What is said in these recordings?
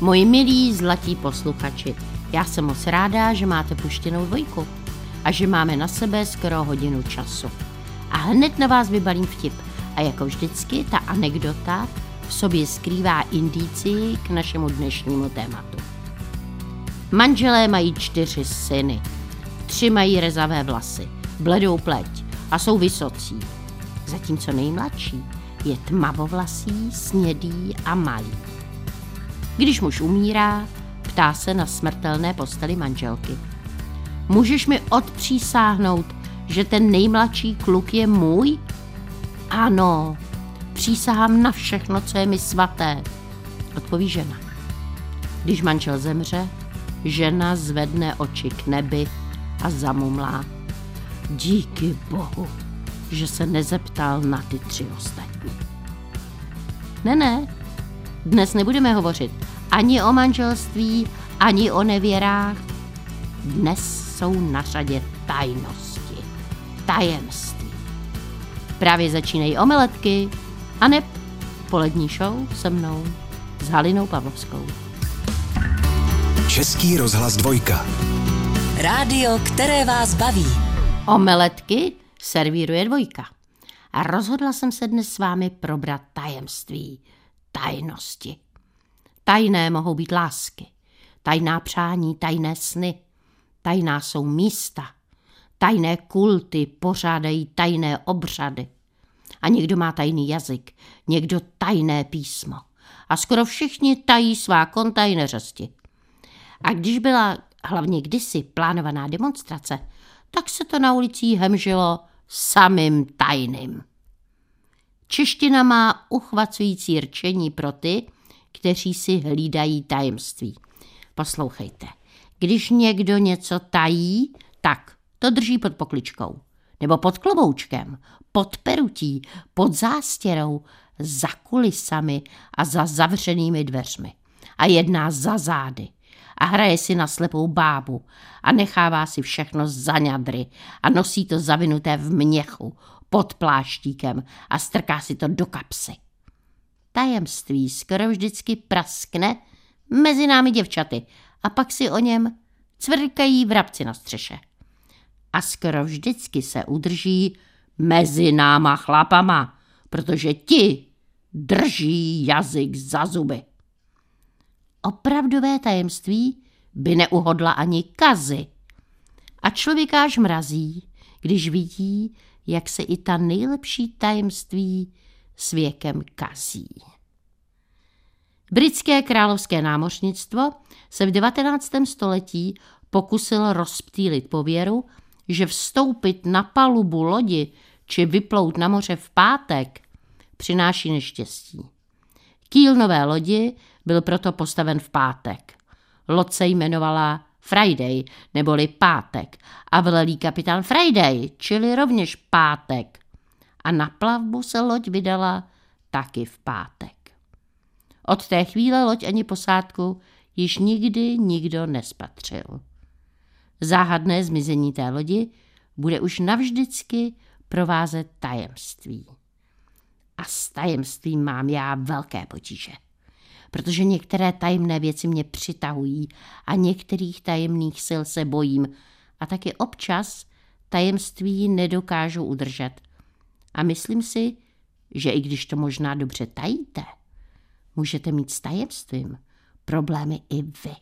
Moji milí zlatí posluchači, já jsem moc ráda, že máte puštěnou dvojku a že máme na sebe skoro hodinu času. A hned na vás vybalím vtip. A jako vždycky, ta anekdota v sobě skrývá indici k našemu dnešnímu tématu. Manželé mají čtyři syny. Tři mají rezavé vlasy, bledou pleť a jsou vysocí. Zatímco nejmladší je tmavovlasý, snědý a malý. Když muž umírá, ptá se na smrtelné posteli manželky. Můžeš mi odpřísáhnout, že ten nejmladší kluk je můj? Ano, přísahám na všechno, co je mi svaté, odpoví žena. Když manžel zemře, žena zvedne oči k nebi a zamumlá. Díky bohu, že se nezeptal na ty tři ostatní. Ne, ne, dnes nebudeme hovořit ani o manželství, ani o nevěrách. Dnes jsou na řadě tajnosti, tajemství. Právě začínají omeletky a neb polední show se mnou s Halinou Pavlovskou. Český rozhlas dvojka. Rádio, které vás baví. Omeletky servíruje dvojka. A rozhodla jsem se dnes s vámi probrat tajemství, tajnosti. Tajné mohou být lásky, tajná přání, tajné sny. Tajná jsou místa. Tajné kulty pořádají tajné obřady. A někdo má tajný jazyk, někdo tajné písmo. A skoro všichni tají svá konta i neřesti. A když byla hlavně kdysi plánovaná demonstrace, tak se to na ulicích hemžilo samým tajným. Čeština má uchvacující rčení pro ty, kteří si hlídají tajemství. Poslouchejte, když někdo něco tají, tak to drží pod pokličkou, nebo pod kloboučkem, pod perutí, pod zástěrou, za kulisami a za zavřenými dveřmi. A jedná za zády a hraje si na slepou bábu a nechává si všechno za ňadry a nosí to zavinuté v měchu pod pláštíkem a strká si to do kapsy. Tajemství skoro vždycky praskne mezi námi děvčaty a pak si o něm cvrkají vrabci na střeše. A skoro vždycky se udrží mezi náma chlapama, protože ti drží jazyk za zuby. Opravdové tajemství by neuhodla ani kazy. A člověka až mrazí, když vidí, jak se i ta nejlepší tajemství s věkem kazí. Britské královské námořnictvo se v 19. století pokusilo rozptýlit pověru, že vstoupit na palubu lodi či vyplout na moře v pátek přináší neštěstí. Kýl nové lodi byl proto postaven v pátek. Loď se jmenovala Friday, neboli pátek, a velelý kapitán Friday, čili rovněž pátek. A na plavbu se loď vydala taky v pátek. Od té chvíle loď ani posádku již nikdy nikdo nespatřil. Záhadné zmizení té lodi bude už navždycky provázet tajemství. A s tajemstvím mám já velké potíže protože některé tajemné věci mě přitahují a některých tajemných sil se bojím a taky občas tajemství nedokážu udržet. A myslím si, že i když to možná dobře tajíte, můžete mít s tajemstvím problémy i vy.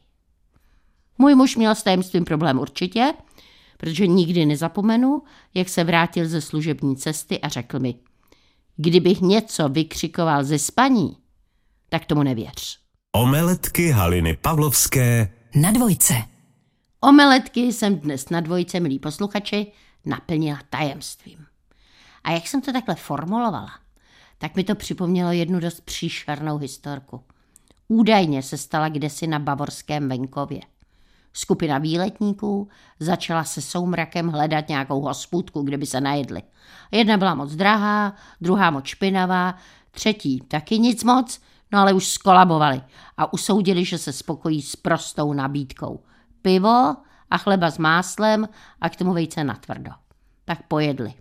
Můj muž měl s tajemstvím problém určitě, protože nikdy nezapomenu, jak se vrátil ze služební cesty a řekl mi, kdybych něco vykřikoval ze spaní, tak tomu nevěř. Omeletky Haliny Pavlovské Na dvojce. Omeletky jsem dnes na dvojce, milí posluchači, naplnila tajemstvím. A jak jsem to takhle formulovala, tak mi to připomnělo jednu dost příšernou historku. Údajně se stala kdesi na bavorském venkově. Skupina výletníků začala se soumrakem hledat nějakou hospůdku, kde by se najedli. Jedna byla moc drahá, druhá moc špinavá, třetí taky nic moc No ale už skolabovali a usoudili, že se spokojí s prostou nabídkou. Pivo a chleba s máslem a k tomu vejce na tvrdo. Tak pojedli.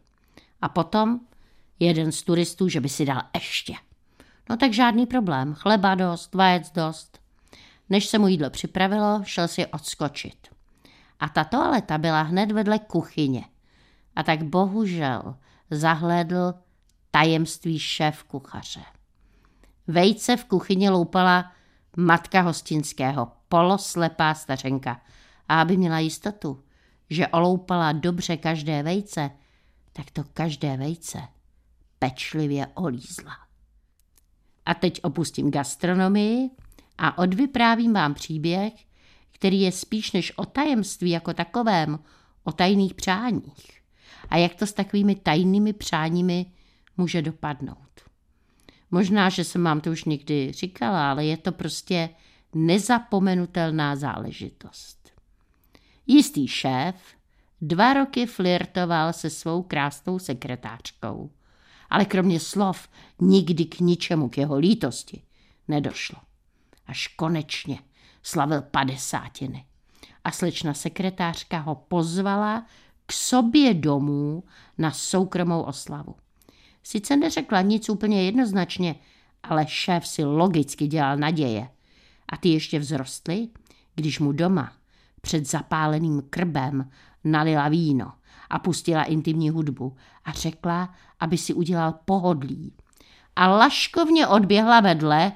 A potom jeden z turistů, že by si dal ještě. No tak žádný problém. Chleba dost, vajec dost. Než se mu jídlo připravilo, šel si odskočit. A ta toaleta byla hned vedle kuchyně. A tak bohužel zahlédl tajemství šéf kuchaře. Vejce v kuchyni loupala matka hostinského, poloslepá stařenka. A aby měla jistotu, že oloupala dobře každé vejce, tak to každé vejce pečlivě olízla. A teď opustím gastronomii a odvyprávím vám příběh, který je spíš než o tajemství jako takovém, o tajných přáních. A jak to s takovými tajnými přáními může dopadnout. Možná, že jsem vám to už někdy říkala, ale je to prostě nezapomenutelná záležitost. Jistý šéf dva roky flirtoval se svou krásnou sekretářkou, ale kromě slov nikdy k ničemu k jeho lítosti nedošlo. Až konečně slavil padesátiny a slečna sekretářka ho pozvala k sobě domů na soukromou oslavu. Sice neřekla nic úplně jednoznačně, ale šéf si logicky dělal naděje. A ty ještě vzrostly, když mu doma před zapáleným krbem nalila víno a pustila intimní hudbu a řekla, aby si udělal pohodlí. A laškovně odběhla vedle,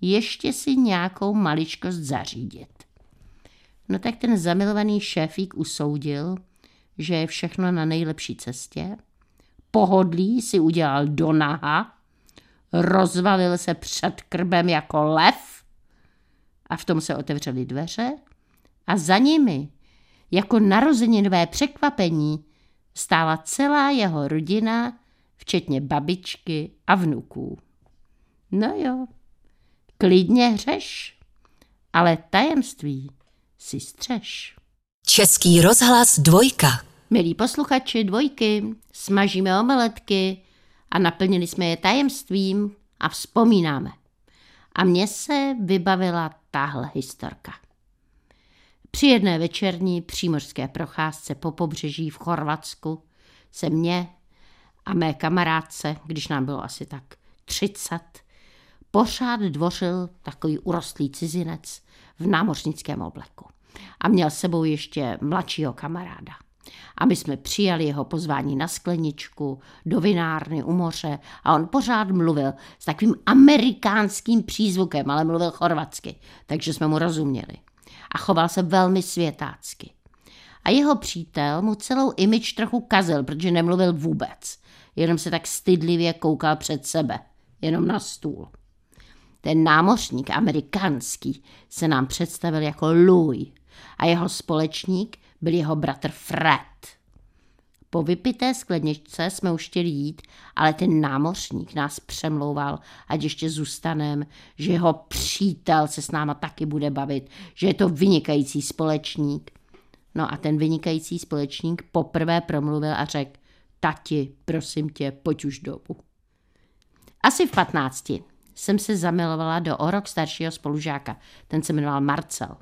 ještě si nějakou maličkost zařídit. No tak ten zamilovaný šéfík usoudil, že je všechno na nejlepší cestě pohodlí si udělal do naha, rozvalil se před krbem jako lev a v tom se otevřely dveře a za nimi, jako narozeninové překvapení, stála celá jeho rodina, včetně babičky a vnuků. No jo, klidně hřeš, ale tajemství si střeš. Český rozhlas dvojka. Milí posluchači dvojky, smažíme omeletky a naplnili jsme je tajemstvím a vzpomínáme. A mně se vybavila tahle historka. Při jedné večerní přímořské procházce po pobřeží v Chorvatsku se mě a mé kamarádce, když nám bylo asi tak 30, pořád dvořil takový urostlý cizinec v námořnickém obleku. A měl sebou ještě mladšího kamaráda. A my jsme přijali jeho pozvání na skleničku, do vinárny u moře a on pořád mluvil s takovým amerikánským přízvukem, ale mluvil chorvatsky, takže jsme mu rozuměli. A choval se velmi světácky. A jeho přítel mu celou imič trochu kazil, protože nemluvil vůbec. Jenom se tak stydlivě koukal před sebe, jenom na stůl. Ten námořník amerikánský se nám představil jako Louis a jeho společník byl jeho bratr Fred. Po vypité skleničce jsme už chtěli jít, ale ten námořník nás přemlouval, ať ještě zůstanem, že jeho přítel se s náma taky bude bavit, že je to vynikající společník. No a ten vynikající společník poprvé promluvil a řekl, tati, prosím tě, pojď už domů. Asi v patnácti jsem se zamilovala do o rok staršího spolužáka. Ten se jmenoval Marcel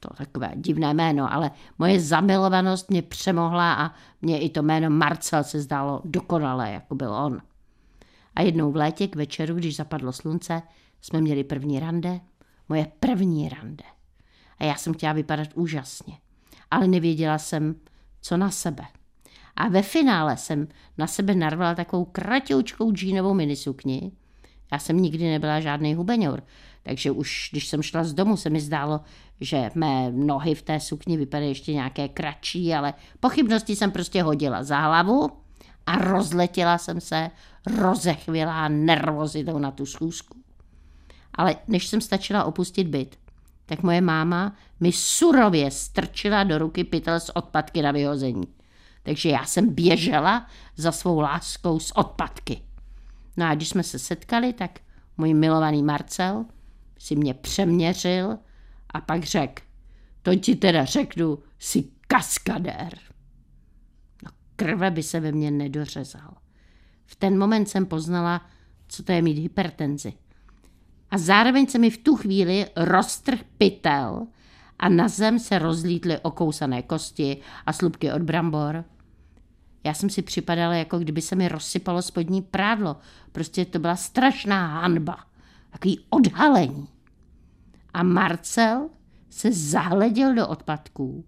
to takové divné jméno, ale moje zamilovanost mě přemohla a mě i to jméno Marcel se zdálo dokonalé, jako byl on. A jednou v létě k večeru, když zapadlo slunce, jsme měli první rande, moje první rande. A já jsem chtěla vypadat úžasně, ale nevěděla jsem, co na sebe. A ve finále jsem na sebe narvala takovou kratoučkou džínovou minisukni. Já jsem nikdy nebyla žádný hubeňor, takže už když jsem šla z domu, se mi zdálo, že mé nohy v té sukni vypadají ještě nějaké kratší, ale pochybnosti jsem prostě hodila za hlavu a rozletěla jsem se rozechvělá nervozitou na tu schůzku. Ale než jsem stačila opustit byt, tak moje máma mi surově strčila do ruky pytel s odpadky na vyhození. Takže já jsem běžela za svou láskou z odpadky. No a když jsme se setkali, tak můj milovaný Marcel si mě přeměřil a pak řekl, to ti teda řeknu, si kaskadér. No krve by se ve mně nedořezal. V ten moment jsem poznala, co to je mít hypertenzi. A zároveň se mi v tu chvíli roztrh pytel a na zem se rozlítly okousané kosti a slupky od brambor. Já jsem si připadala, jako kdyby se mi rozsypalo spodní prádlo. Prostě to byla strašná hanba. Takový odhalení. A Marcel se zahleděl do odpadků.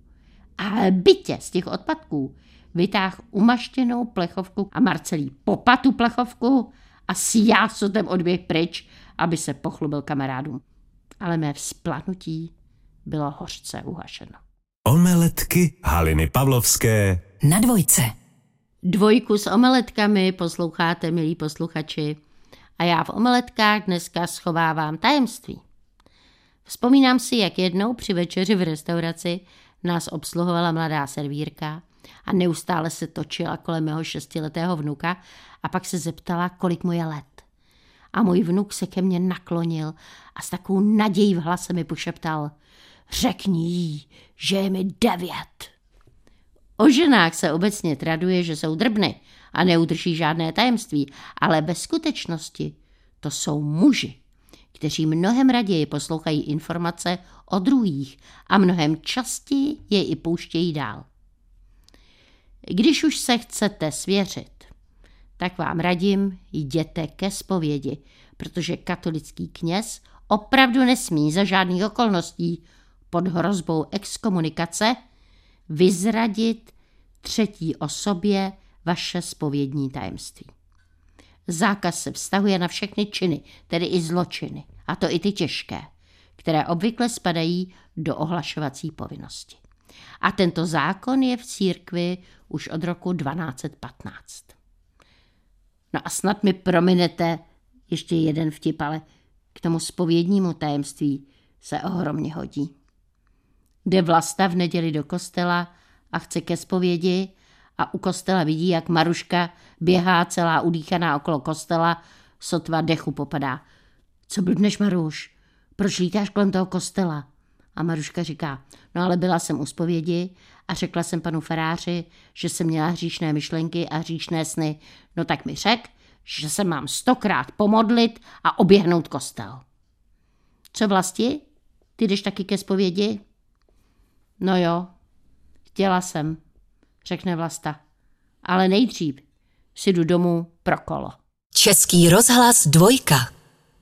A bytě z těch odpadků vytáhl umaštěnou plechovku a Marcelí popad tu plechovku a s jásotem odběh pryč, aby se pochlubil kamarádům. Ale mé vzplanutí bylo hořce uhašeno. Omeletky Haliny Pavlovské. Na dvojce. Dvojku s omeletkami posloucháte, milí posluchači. A já v omeletkách dneska schovávám tajemství. Vzpomínám si, jak jednou při večeři v restauraci nás obsluhovala mladá servírka a neustále se točila kolem mého šestiletého vnuka a pak se zeptala, kolik mu je let. A můj vnuk se ke mně naklonil a s takovou nadějí v hlase mi pošeptal Řekni jí, že je mi devět. O ženách se obecně traduje, že jsou drbny a neudrží žádné tajemství, ale bez skutečnosti to jsou muži, kteří mnohem raději poslouchají informace o druhých a mnohem častěji je i pouštějí dál. Když už se chcete svěřit, tak vám radím, jděte ke zpovědi, protože katolický kněz opravdu nesmí za žádných okolností pod hrozbou exkomunikace vyzradit třetí osobě vaše spovědní tajemství. Zákaz se vztahuje na všechny činy, tedy i zločiny, a to i ty těžké, které obvykle spadají do ohlašovací povinnosti. A tento zákon je v církvi už od roku 1215. No a snad mi prominete ještě jeden vtip, ale k tomu spovědnímu tajemství se ohromně hodí. Jde vlasta v neděli do kostela a chce ke zpovědi a u kostela vidí, jak Maruška běhá celá udýchaná okolo kostela, sotva dechu popadá. Co blbneš, Maruš? Proč lítáš kolem toho kostela? A Maruška říká, no ale byla jsem u zpovědi a řekla jsem panu faráři, že jsem měla hříšné myšlenky a hříšné sny. No tak mi řek, že se mám stokrát pomodlit a oběhnout kostel. Co vlasti? Ty jdeš taky ke zpovědi? No jo, chtěla jsem, řekne Vlasta. Ale nejdřív si jdu domů pro kolo. Český rozhlas dvojka.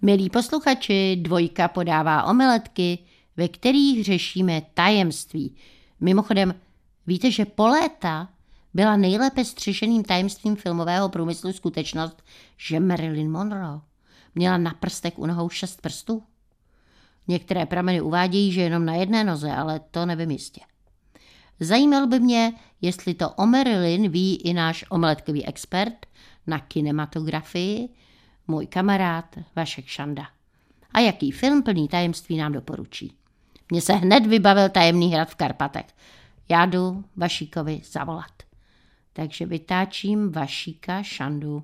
Milí posluchači, dvojka podává omeletky, ve kterých řešíme tajemství. Mimochodem, víte, že po léta byla nejlépe střešeným tajemstvím filmového průmyslu skutečnost, že Marilyn Monroe měla na prstek u nohou šest prstů? Některé prameny uvádějí, že jenom na jedné noze, ale to nevím jistě. Zajímal by mě, jestli to o Marilyn ví i náš omeletkový expert na kinematografii, můj kamarád Vašek Šanda. A jaký film plný tajemství nám doporučí. Mně se hned vybavil tajemný hrad v Karpatech. Já jdu Vašíkovi zavolat. Takže vytáčím Vašíka Šandu.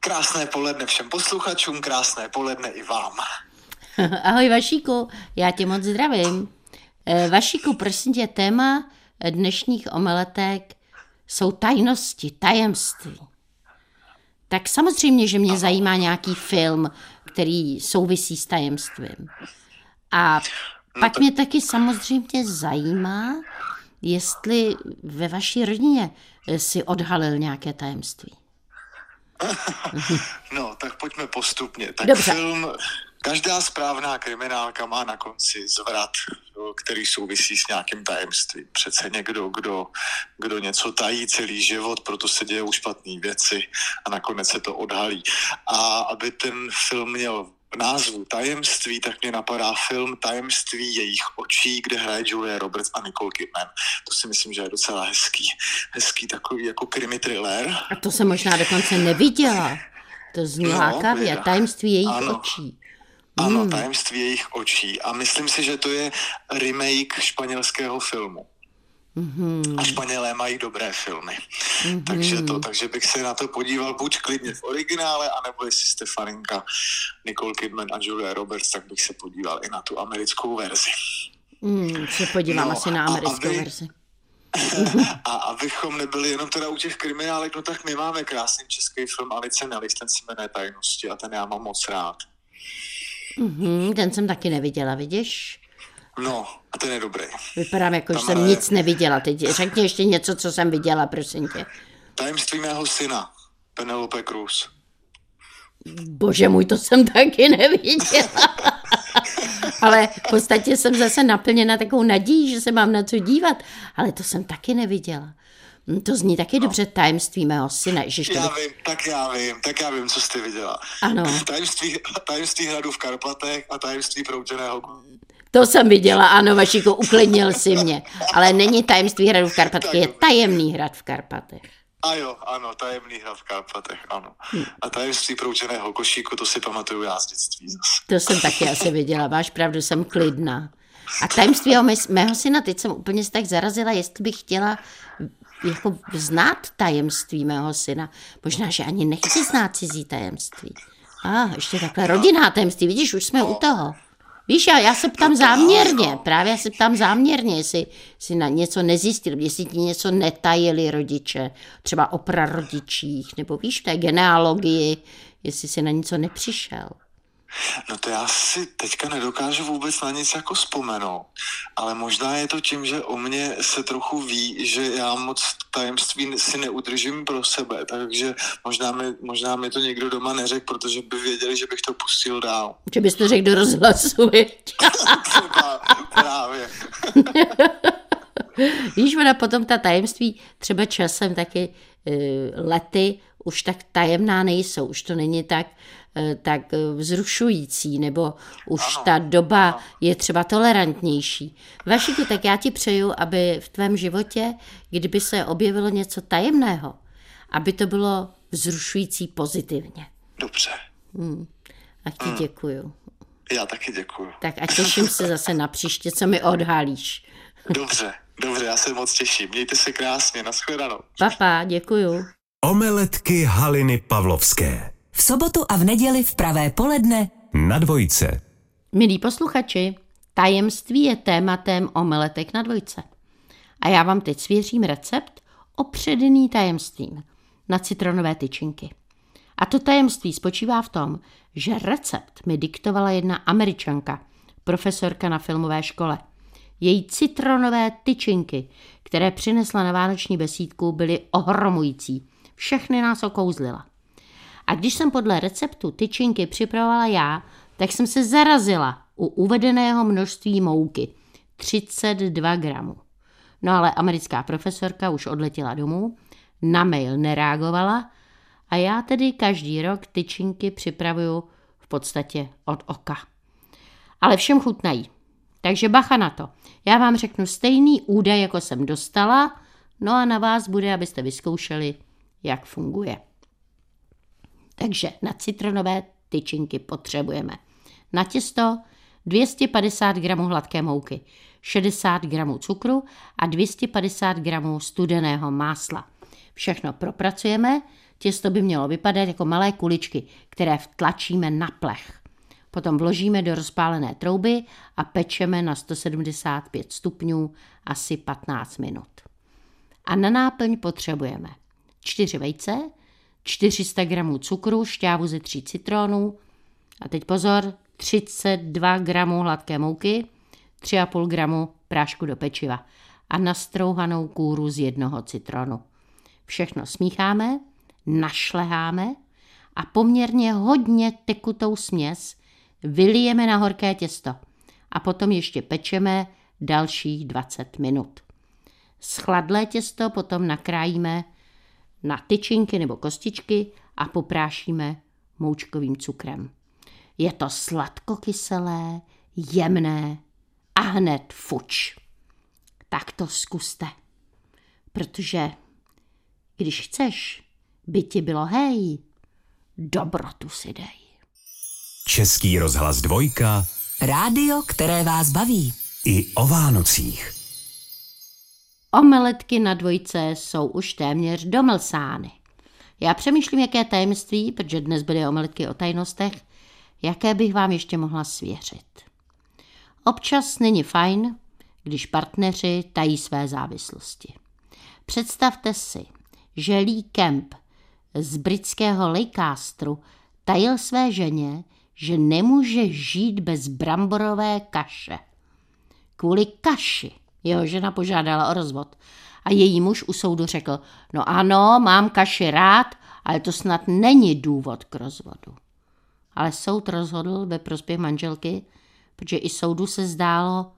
Krásné poledne všem posluchačům, krásné poledne i vám. Ahoj Vašíku, já tě moc zdravím. Eh, Vašíku, prosím tě, téma dnešních omeletek jsou tajnosti, tajemství. Tak samozřejmě, že mě zajímá nějaký film, který souvisí s tajemstvím. A pak mě taky samozřejmě zajímá, jestli ve vaší rodině si odhalil nějaké tajemství. No, tak pojďme postupně. Tak Dobře. film, každá správná kriminálka má na konci zvrat, který souvisí s nějakým tajemstvím. Přece někdo, kdo, kdo něco tají celý život, proto se dějou špatné věci a nakonec se to odhalí. A aby ten film měl názvu Tajemství, tak mě napadá film Tajemství jejich očí, kde hraje Julia Roberts a Nicole Kidman. To si myslím, že je docela hezký. Hezký takový jako krimi thriller. A to jsem možná dokonce neviděla. To zní No, lákavě. Tajemství jejich Ano. očí. Ano, Hmm. Tajemství jejich očí. A myslím si, že to je remake španělského filmu. Mhm. A Španělé mají dobré filmy. Takže, to, takže bych se na to podíval buď klidně v originále, anebo jestli jste faninka Nicole Kidman a Julia Roberts, tak bych se podíval i na tu americkou verzi. Hmm, se podívám No, asi na americkou aby- verzi. A abychom nebyli jenom teda u těch kriminálek, no tak my máme krásný český film Alice Nellis, ten se jmenuje Tajnosti a ten já mám moc rád. Mhm, ten jsem taky neviděla, vidíš? No, a ten je dobrý. Vypadám jako, že Tam jsem hraje- nic neviděla. Teď řekni ještě něco, co jsem viděla, prosím tě. Tajemství mého syna, Penelope Cruz. Bože můj, to jsem taky neviděla. Ale v podstatě jsem zase naplněna takovou nadějí, že se mám na co dívat. Ale to jsem taky neviděla. Hm, To zní taky dobře tajemství mého syna. Ježiš, to Já vím, tak já vím, tak já vím, co jste viděla. Ano. Tajemství, tajemství hradu v Karpatech a tajemství proutěného. To jsem viděla, ano, Vašiko, uklidnil si mě. Ale není tajemství hradu v Karpatech, je tajemný hrad v Karpatech. A jo, ano, tajemný hrad v Karpatech, ano. Hm. A tajemství proutěného košíku, to si pamatuju já z dětství zase. To jsem taky asi viděla, máš pravdu, jsem klidná. A tajemství mého syna, teď jsem úplně tak zarazila, jestli bych chtěla jako znát tajemství mého syna. Možná, že ani nechci znát cizí tajemství. A ah, ještě takhle rodinná tajemství, vidíš, už jsme u toho. Víš, já, já se ptám záměrně, právě já se ptám záměrně, jestli si na něco nezjistil, jestli ti něco netajili rodiče, třeba o prarodičích, nebo víš, v té genealogii, jestli si na něco nepřišel. No to já si teďka nedokážu vůbec na nic jako vzpomenout, ale možná je to tím, že o mě se trochu ví, že já moc tajemství si neudržím pro sebe, takže možná mi, možná mi to někdo doma neřekl, protože by věděli, že bych to pustil dál. Že bys to řekl do rozhlasu? Třeba právě. Víš, ona potom ta tajemství třeba časem taky e, lety už tak tajemná nejsou, už to není tak, tak e, vzrušující, nebo už Ano, ta doba je třeba tolerantnější. Vašiku, tak já ti přeju, aby v tvém životě, kdyby se objevilo něco tajemného, aby to bylo vzrušující pozitivně. Dobře, A ti děkuju. já taky děkuju. Tak a těším se zase na příště, co mi odhalíš. Dobře, dobře, já se moc těším. Mějte se krásně, nashledanou. Papa, děkuju. Omeletky Haliny Pavlovské. V sobotu a v neděli v pravé poledne Na dvojce. Milí posluchači, tajemství je tématem omeletek na dvojce. A já vám teď svěřím recept opředený tajemstvím na citronové tyčinky. A to tajemství spočívá v tom, že recept mi diktovala jedna američanka, profesorka na filmové škole. Její citronové tyčinky, které přinesla na vánoční besídku, byly ohromující. Všechny nás okouzlila. A když jsem podle receptu tyčinky připravovala já, tak jsem se zarazila u uvedeného množství mouky. 32 gramů. No ale americká profesorka už odletěla domů, na mail nereagovala a já tedy každý rok tyčinky připravuju v podstatě od oka. Ale všem chutnají. Takže bacha na to. Já vám řeknu stejný údaj, jako jsem dostala, no a na vás bude, abyste vyzkoušeli, jak funguje. Takže na citronové tyčinky potřebujeme na těsto 250 g hladké mouky, 60 g cukru a 250 g studeného másla. Všechno propracujeme, těsto by mělo vypadat jako malé kuličky, které vtlačíme na plech. Potom vložíme do rozpálené trouby a pečeme na 175 stupňů asi 15 minut. A na náplň potřebujeme 4 vejce, 400 g cukru, šťávu ze 3 citronů a teď pozor, 32 g hladké mouky, 3,5 g prášku do pečiva a nastrouhanou kůru z jednoho citronu. Všechno smícháme, našleháme a poměrně hodně tekutou směs vylijeme na horké těsto a potom ještě pečeme dalších 20 minut. Schladlé těsto potom nakrájíme na tyčinky nebo kostičky a poprášíme moučkovým cukrem. Je to sladkokyselé, jemné a hned fuč. Tak to zkuste. Protože když chceš, by ti bylo hej, dobrotu si dej. Český rozhlas dvojka rádio, které vás baví. i o Vánocích. Omeletky na dvojce jsou už téměř domlsány. Já přemýšlím, jaké tajemství, protože dnes byly omeletky o tajnostech, jaké bych vám ještě mohla svěřit. Občas není fajn, když partneři tají své závislosti. Představte si, že Lee Kemp z britského Lancasteru tajil své ženě, že nemůže žít bez bramborové kaše. Kvůli kaši jeho žena požádala o rozvod a její muž u soudu řekl, no ano, mám kaši rád, ale to snad není důvod k rozvodu. ale soud rozhodl ve prospěch manželky, protože i soudu se zdálo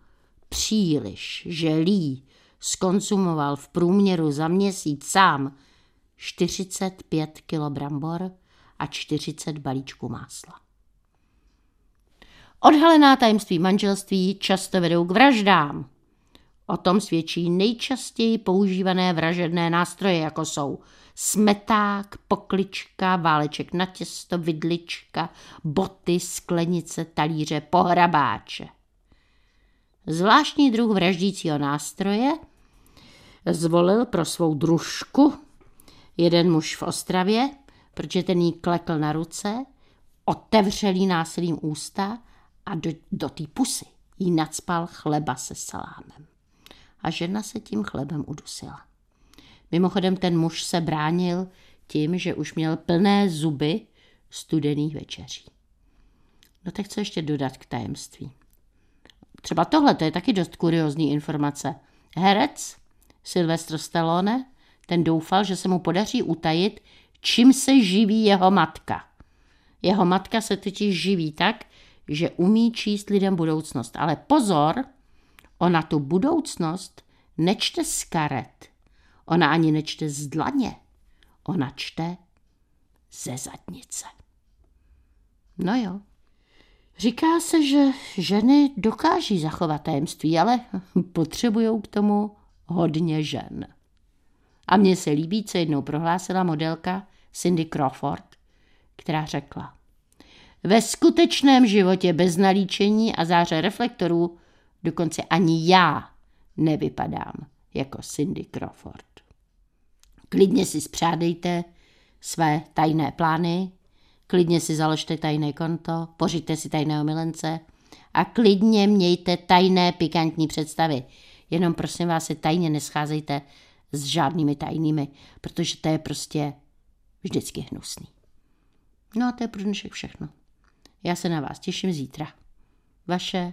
příliš, že Lee skonzumoval v průměru za měsíc sám 45 kg brambor a 40 balíčků másla. Odhalená tajemství manželství často vedou k vraždám. O tom svědčí nejčastěji používané vražedné nástroje, jako jsou smeták, poklička, váleček na těsto, vidlička, boty, sklenice, talíře, pohrabáče. Zvláštní druh vraždícího nástroje zvolil pro svou družku jeden muž v Ostravě, protože ten jí klekl na ruce, otevřel jí násilím ústa a do, do té pusy jí nadspal chleba se salámem. A žena se tím chlebem udusila. Mimochodem ten muž se bránil tím, že už měl plné zuby studených večeří. No tak co ještě dodat k tajemství? Třeba tohle, to je taky dost kuriozní informace. Herec Sylvester Stallone, ten doufal, že se mu podaří utajit, čím se živí jeho matka. Jeho matka se totiž živí tak, že umí číst lidem budoucnost. Ale pozor, ona tu budoucnost nečte z karet. Ona ani nečte z dlaně. Ona čte ze zadnice. No jo. Říká se, že ženy dokáží zachovat tajemství, ale potřebují k tomu hodně žen. A mně se líbí, co jednou prohlásila modelka Cindy Crawford, která řekla, ve skutečném životě bez nalíčení a záře reflektorů dokonce ani já nevypadám jako Cindy Crawford. Klidně si spřádejte své tajné plány, klidně si založte tajné konto, pořiďte si tajného milence a klidně mějte tajné pikantní představy. Jenom prosím vás se tajně nescházejte s žádnými tajnými, protože to je prostě vždycky hnusný. No a to je pro dnešek všechno. Já se na vás těším zítra. Vaše